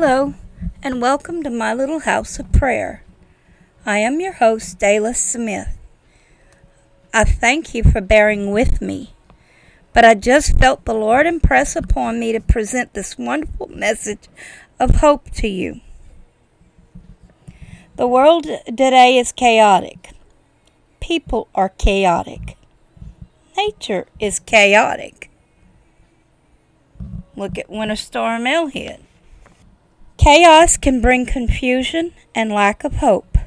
Hello, and welcome to my little house of prayer. I am your host, Dayla Smith. I thank you for bearing with me, but I just felt the Lord impress upon me to present this wonderful message of hope to you. The world today is chaotic. People are chaotic. Nature is chaotic. Look at Winter Storm Elliott. Chaos can bring confusion and lack of hope.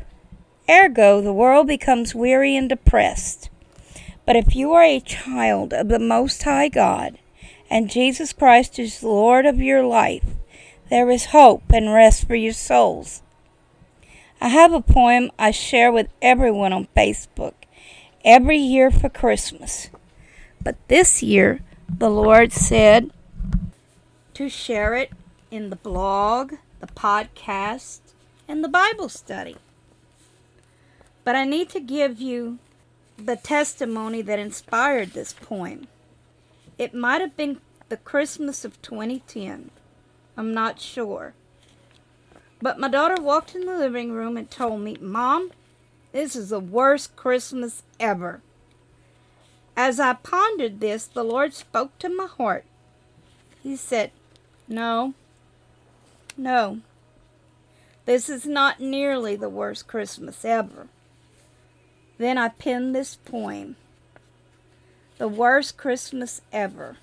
Ergo, the world becomes weary and depressed. But if you are a child of the Most High God, and Jesus Christ is Lord of your life, there is hope and rest for your souls. I have a poem I share with everyone on Facebook every year for Christmas. But this year, the Lord said to share it in the blog, the podcast, and the Bible study. But I need to give you the testimony that inspired this poem. It might have been the Christmas of 2010. I'm not sure. But my daughter walked in the living room and told me, Mom, this is the worst Christmas ever. As I pondered this, the Lord spoke to my heart. He said, No, no, this is not nearly the worst Christmas ever. Then I penned this poem The Worst Christmas Ever.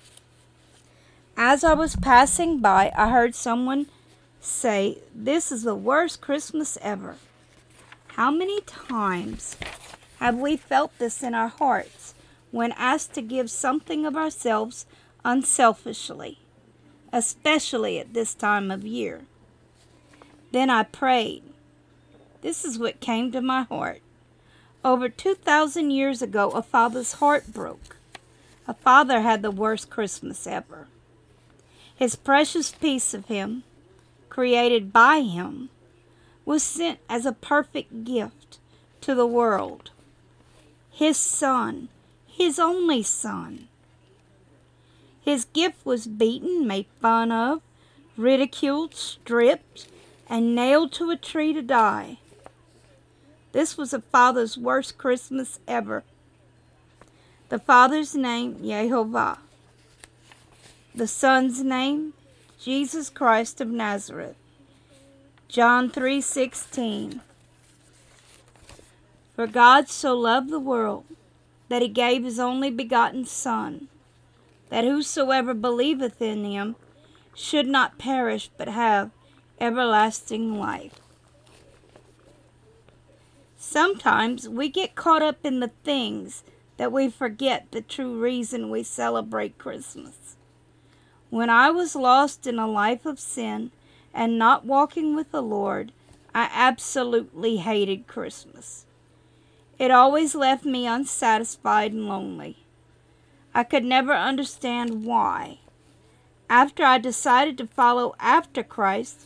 As I was passing by, I heard someone say, This is the worst Christmas ever. How many times have we felt this in our hearts when asked to give something of ourselves unselfishly, especially at this time of year? Then I prayed. This is what came to my heart. Over 2,000 years ago, a father's heart broke. A father had the worst Christmas ever. His precious piece of him, created by him, was sent as a perfect gift to the world. His son, his only son. His gift was beaten, made fun of, ridiculed, stripped, and nailed to a tree to die. This was a father's worst Christmas ever. The father's name, Yehovah. The son's name, Jesus Christ of Nazareth. John 3:16. For God so loved the world that he gave his only begotten son, that whosoever believeth in him should not perish but have everlasting life. Sometimes we get caught up in the things that we forget the true reason we celebrate Christmas. When I was lost in a life of sin and not walking with the Lord, I absolutely hated Christmas. It always left me unsatisfied and lonely. I could never understand why. After I decided to follow after Christ,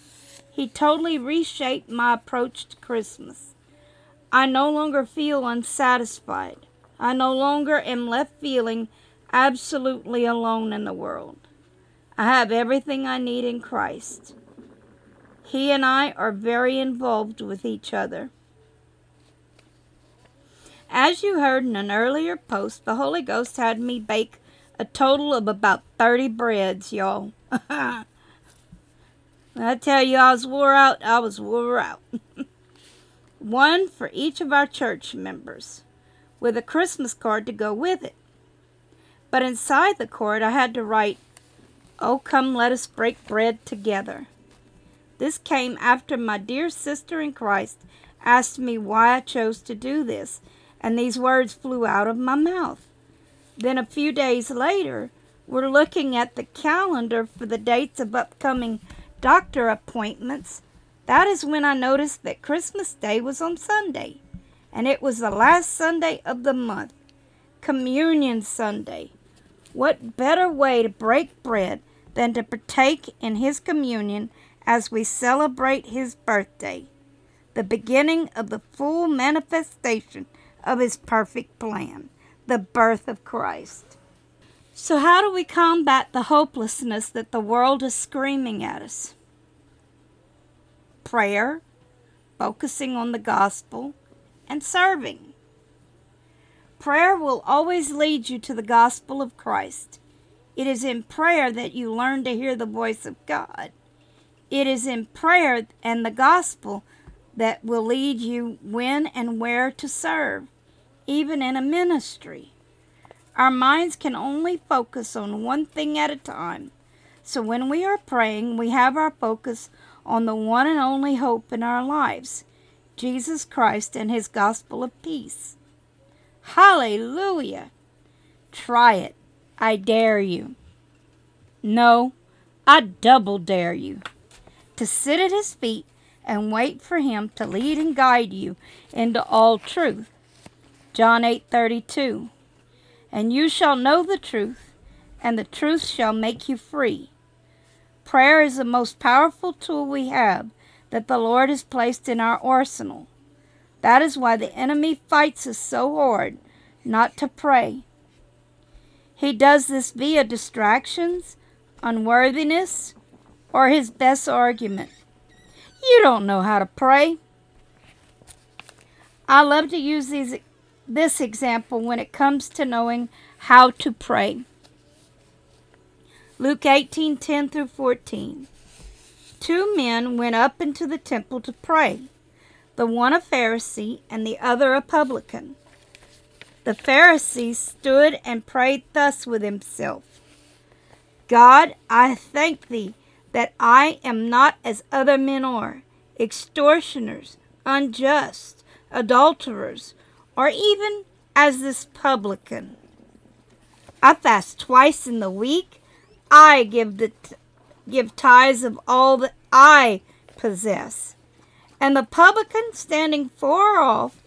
He totally reshaped my approach to Christmas. I no longer feel unsatisfied. I no longer am left feeling absolutely alone in the world. I have everything I need in Christ. He and I are very involved with each other. As you heard in an earlier post, the Holy Ghost had me bake a total of about 30 breads, y'all. I tell you, I was wore out. I was wore out. one for each of our church members, with a Christmas card to go with it. But inside the card, I had to write, Oh, come, let us break bread together. This came after my dear sister in Christ asked me why I chose to do this, and these words flew out of my mouth. Then a few days later, we're looking at the calendar for the dates of upcoming doctor appointments that is when I noticed that Christmas Day was on Sunday, and it was the last Sunday of the month, Communion Sunday. What better way to break bread than to partake in His communion as we celebrate His birthday, the beginning of the full manifestation of His perfect plan, the birth of Christ. So, how do we combat the hopelessness that the world is screaming at us? prayer, focusing on the gospel, and serving. Prayer will always lead you to the gospel of Christ. It is in prayer that you learn to hear the voice of God. It is in prayer and the gospel that will lead you when and where to serve, even in a ministry. Our minds can only focus on one thing at a time. So when we are praying, we have our focus on the one and only hope in our lives Jesus Christ and His gospel of peace. Hallelujah! Try it. I dare you. No, I double dare you to sit at His feet and wait for Him to lead and guide you into all truth. John 8 32 and you shall know the truth, and the truth shall make you free. Prayer is the most powerful tool we have that the Lord has placed in our arsenal. That is why the enemy fights us so hard not to pray. He does this via distractions, unworthiness, or his best argument. You don't know how to pray. I love to use these this example when it comes to knowing how to pray. Luke 18 10 through 14. Two men went up into the temple to pray, the one a Pharisee and the other a publican. The Pharisee stood and prayed thus with himself God, I thank thee that I am not as other men are, extortioners, unjust, adulterers or even as this publican. I fast twice in the week. I give the t- give tithes of all that I possess. And the publican standing far off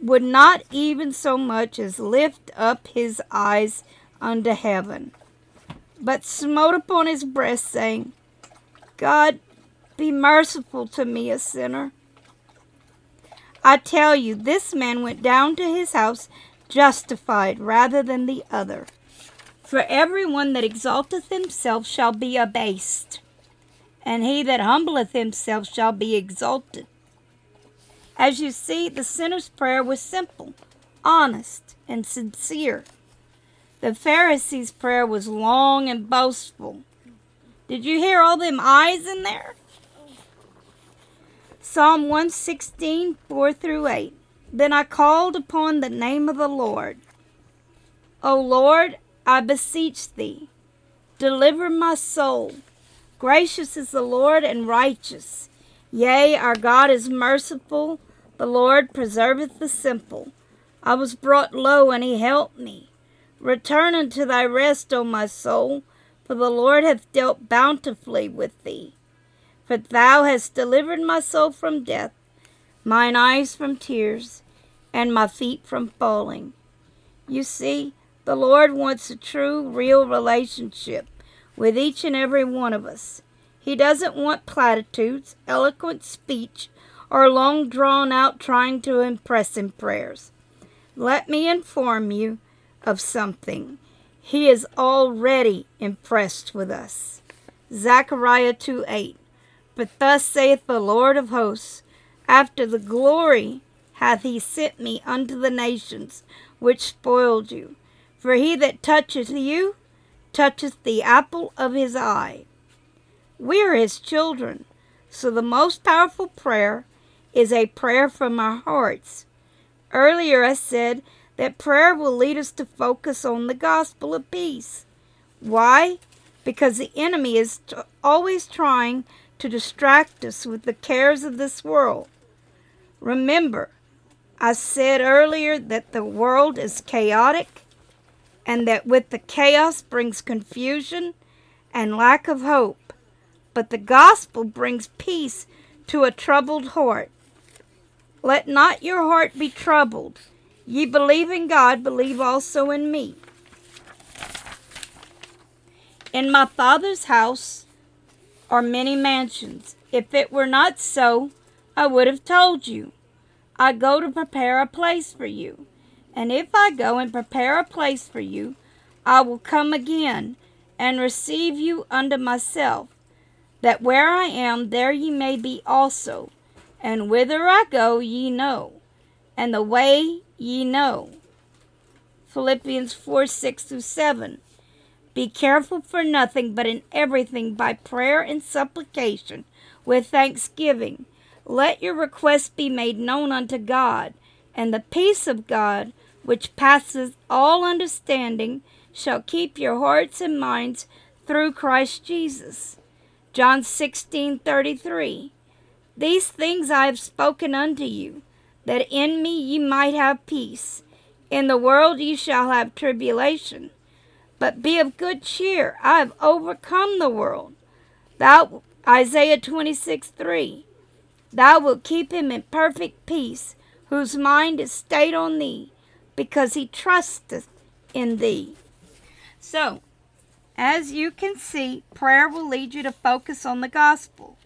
would not even so much as lift up his eyes unto heaven, but smote upon his breast, saying, God, be merciful to me, a sinner. I tell you, this man went down to his house justified rather than the other. For every one that exalteth himself shall be abased, and he that humbleth himself shall be exalted. As you see, the sinner's prayer was simple, honest, and sincere. The Pharisee's prayer was long and boastful. Did you hear all them eyes in there? Psalm 116, 4 through 8. Then I called upon the name of the Lord. O Lord, I beseech thee, deliver my soul. Gracious is the Lord and righteous. Yea, our God is merciful. The Lord preserveth the simple. I was brought low, and he helped me. Return unto thy rest, O my soul, for the Lord hath dealt bountifully with thee. For thou hast delivered my soul from death, mine eyes from tears, and my feet from falling. You see, the Lord wants a true, real relationship with each and every one of us. He doesn't want platitudes, eloquent speech, or long drawn out trying to impress him prayers. Let me inform you of something. He is already impressed with us. Zechariah 2 8. But thus saith the Lord of hosts, After the glory hath he sent me unto the nations which spoiled you. For he that toucheth you toucheth the apple of his eye. We are his children, so the most powerful prayer is a prayer from our hearts. Earlier I said that prayer will lead us to focus on the gospel of peace. Why? Because the enemy is t- always trying to distract us with the cares of this world. Remember, I said earlier that the world is chaotic and that with the chaos brings confusion and lack of hope. But the gospel brings peace to a troubled heart. Let not your heart be troubled. Ye believe in God, believe also in me. In my Father's house or many mansions. If it were not so, I would have told you. I go to prepare a place for you. And if I go and prepare a place for you, I will come again and receive you unto myself, that where I am, there ye may be also, and whither I go, ye know, and the way ye know. Philippians 4 6 through 7. Be careful for nothing, but in everything by prayer and supplication with thanksgiving. Let your requests be made known unto God, and the peace of God, which passes all understanding, shall keep your hearts and minds through Christ Jesus. John 16:33 These things I have spoken unto you, that in me ye might have peace. In the world ye shall have tribulation, but be of good cheer. I have overcome the world. Thou Isaiah 26 3. Thou wilt keep him in perfect peace, whose mind is stayed on thee, because he trusteth in thee. So, as you can see, prayer will lead you to focus on the gospel.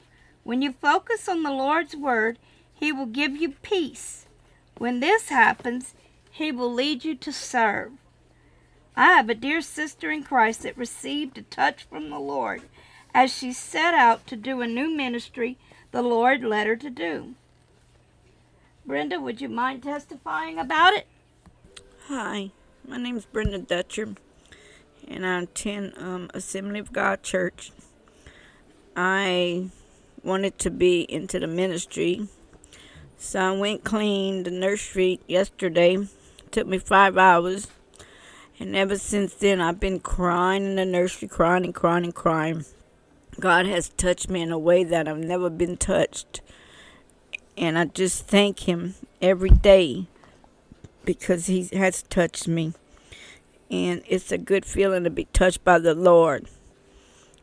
When you focus on the Lord's word, He will give you peace. When this happens, He will lead you to serve. I have a dear sister in Christ that received a touch from the Lord as she set out to do a new ministry the Lord led her to do. Brenda, would you mind testifying about it? Hi, my name is Brenda Dutcher and I attend um, Assembly of God Church. I wanted to be into the ministry, so I went clean the nursery yesterday. It took me five hours, and ever since then I've been crying in the nursery, crying and crying and crying. God has touched me in a way that I've never been touched, and I just thank Him every day because He has touched me and it's a good feeling to be touched by the Lord.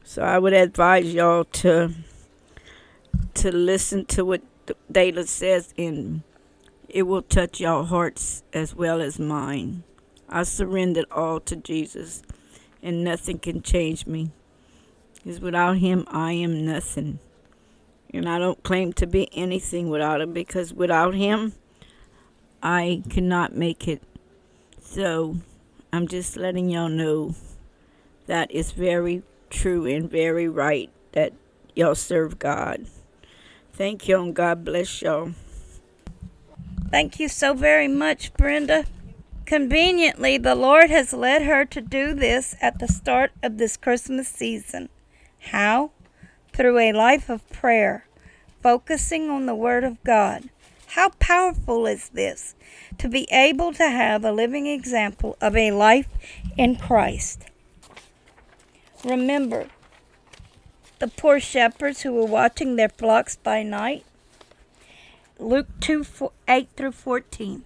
So I would advise y'all to to listen to what Dayla says, and it will touch y'all hearts as well as mine. I surrendered all to Jesus, and nothing can change me. Because without Him, I am nothing. And I don't claim to be anything without Him, because without Him, I cannot make it. So I'm just letting y'all know that it's very true and very right that y'all serve God. Thank you and God bless y'all. Thank you so very much, Brenda. Conveniently, the Lord has led her to do this at the start of this Christmas season. How? Through a life of prayer, focusing on the Word of God. How powerful is this? To be able to have a living example of a life in Christ. Remember the poor shepherds who were watching their flocks by night. Luke 2 8 through 14.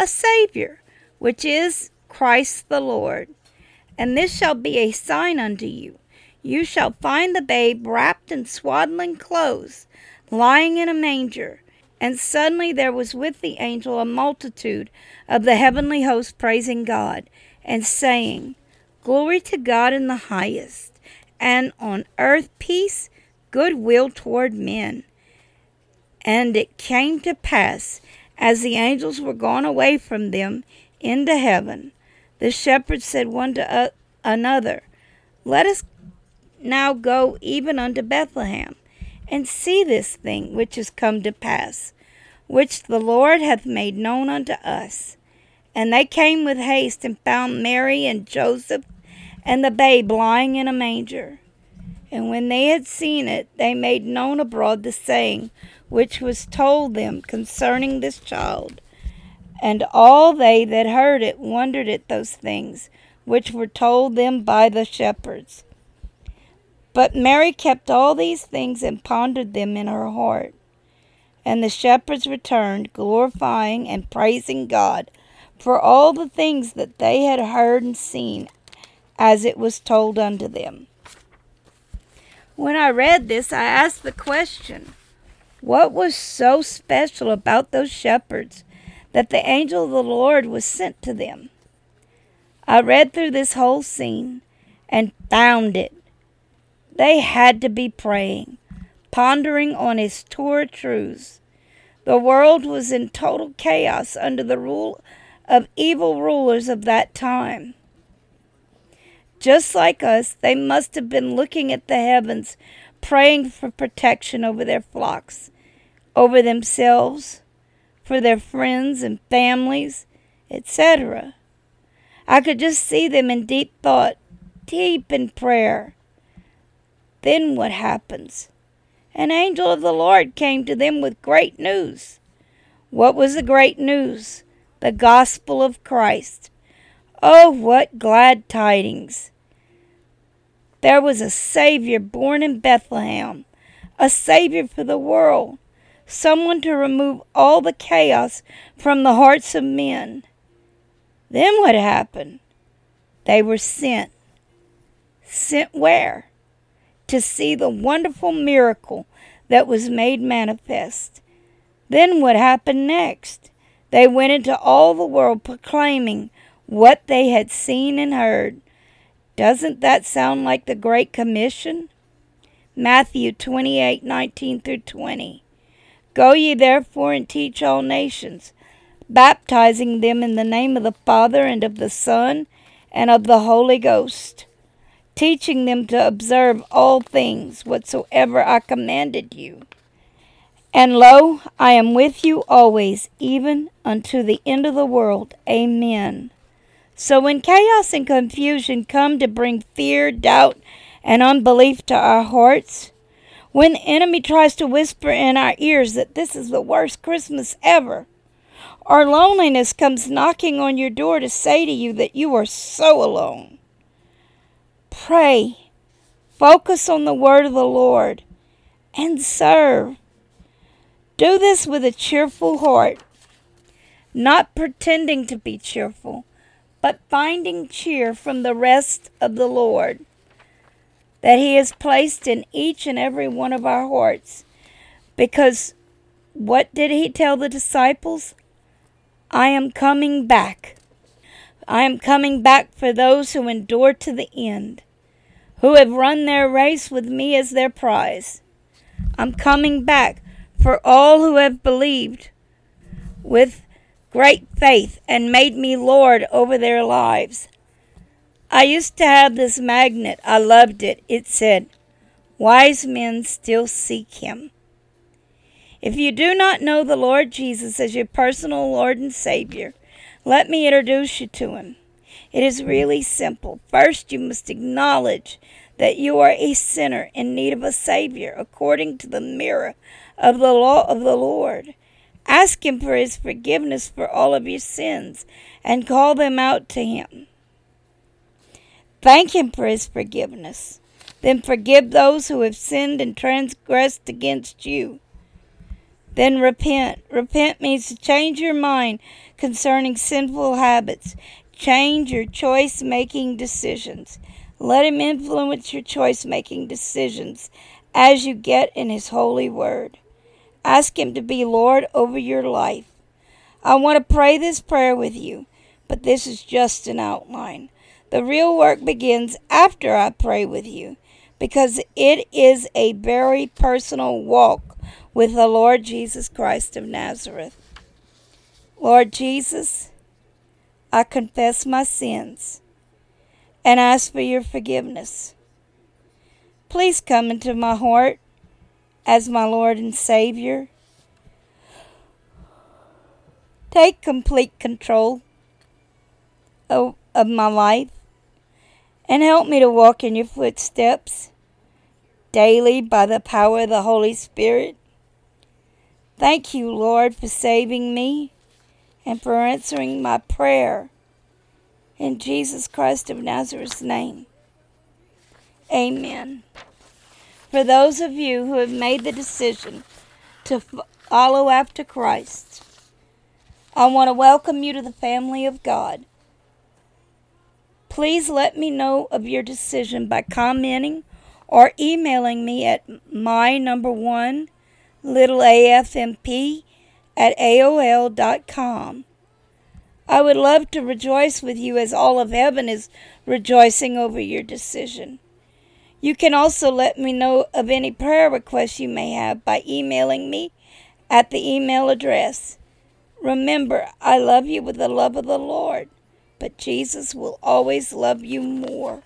a Saviour, which is Christ the Lord. And this shall be a sign unto you. You shall find the babe wrapped in swaddling clothes lying in a manger. And suddenly there was with the angel a multitude of the heavenly host praising God, and saying, Glory to God in the highest, and on earth peace, goodwill toward men. And it came to pass, as the angels were gone away from them into heaven, the shepherds said one to another, Let us now go even unto Bethlehem and see this thing which is come to pass, which the Lord hath made known unto us. And they came with haste and found Mary and Joseph and the babe lying in a manger. And when they had seen it, they made known abroad the saying which was told them concerning this child. And all they that heard it wondered at those things which were told them by the shepherds. But Mary kept all these things and pondered them in her heart. And the shepherds returned, glorifying and praising God for all the things that they had heard and seen, as it was told unto them. When I read this, I asked the question what was so special about those shepherds that the angel of the Lord was sent to them? I read through this whole scene and found it. They had to be praying, pondering on his Torah truths. The world was in total chaos under the rule of evil rulers of that time. Just like us, they must have been looking at the heavens, praying for protection over their flocks, over themselves, for their friends and families, etc. I could just see them in deep thought, deep in prayer. Then what happens? An angel of the Lord came to them with great news. What was the great news? The gospel of Christ. Oh, what glad tidings! There was a Savior born in Bethlehem, a Savior for the world, someone to remove all the chaos from the hearts of men. Then what happened? They were sent. Sent where? To see the wonderful miracle that was made manifest. Then what happened next? They went into all the world proclaiming what they had seen and heard. Doesn't that sound like the Great Commission? Matthew 28 19 through 20. Go ye therefore and teach all nations, baptizing them in the name of the Father and of the Son and of the Holy Ghost, teaching them to observe all things whatsoever I commanded you. And lo, I am with you always, even unto the end of the world. Amen. So when chaos and confusion come to bring fear, doubt, and unbelief to our hearts, when the enemy tries to whisper in our ears that this is the worst Christmas ever, or loneliness comes knocking on your door to say to you that you are so alone, pray, focus on the word of the Lord, and serve. Do this with a cheerful heart, not pretending to be cheerful, but finding cheer from the rest of the Lord that He has placed in each and every one of our hearts. Because what did He tell the disciples? I am coming back. I am coming back for those who endure to the end, who have run their race with me as their prize. I'm coming back for all who have believed with great faith and made me Lord over their lives. I used to have this magnet. I loved it. It said, Wise men still seek him. If you do not know the Lord Jesus as your personal Lord and Savior, let me introduce you to him. It is really simple. First, you must acknowledge that you are a sinner in need of a Savior according to the mirror of the law of the Lord. Ask Him for His forgiveness for all of your sins and call them out to Him. Thank Him for His forgiveness. Then forgive those who have sinned and transgressed against you. Then repent. Repent means to change your mind concerning sinful habits. Change your choice making decisions. Let Him influence your choice making decisions as you get in His holy word. Ask Him to be Lord over your life. I want to pray this prayer with you, but this is just an outline. The real work begins after I pray with you because it is a very personal walk with the Lord Jesus Christ of Nazareth. Lord Jesus, I confess my sins and ask for your forgiveness. Please come into my heart as my Lord and Savior. Take complete control of, of my life and help me to walk in your footsteps daily by the power of the Holy Spirit. Thank you, Lord, for saving me and for answering my prayer. In Jesus Christ of Nazareth's name. Amen for those of you who have made the decision to follow after Christ. I want to welcome you to the family of God. Please let me know of your decision by commenting or emailing me at my number one little afmp at aol.com. I would love to rejoice with you as all of heaven is rejoicing over your decision. You can also let me know of any prayer requests you may have by emailing me at the email address. Remember, I love you with the love of the Lord, but Jesus will always love you more.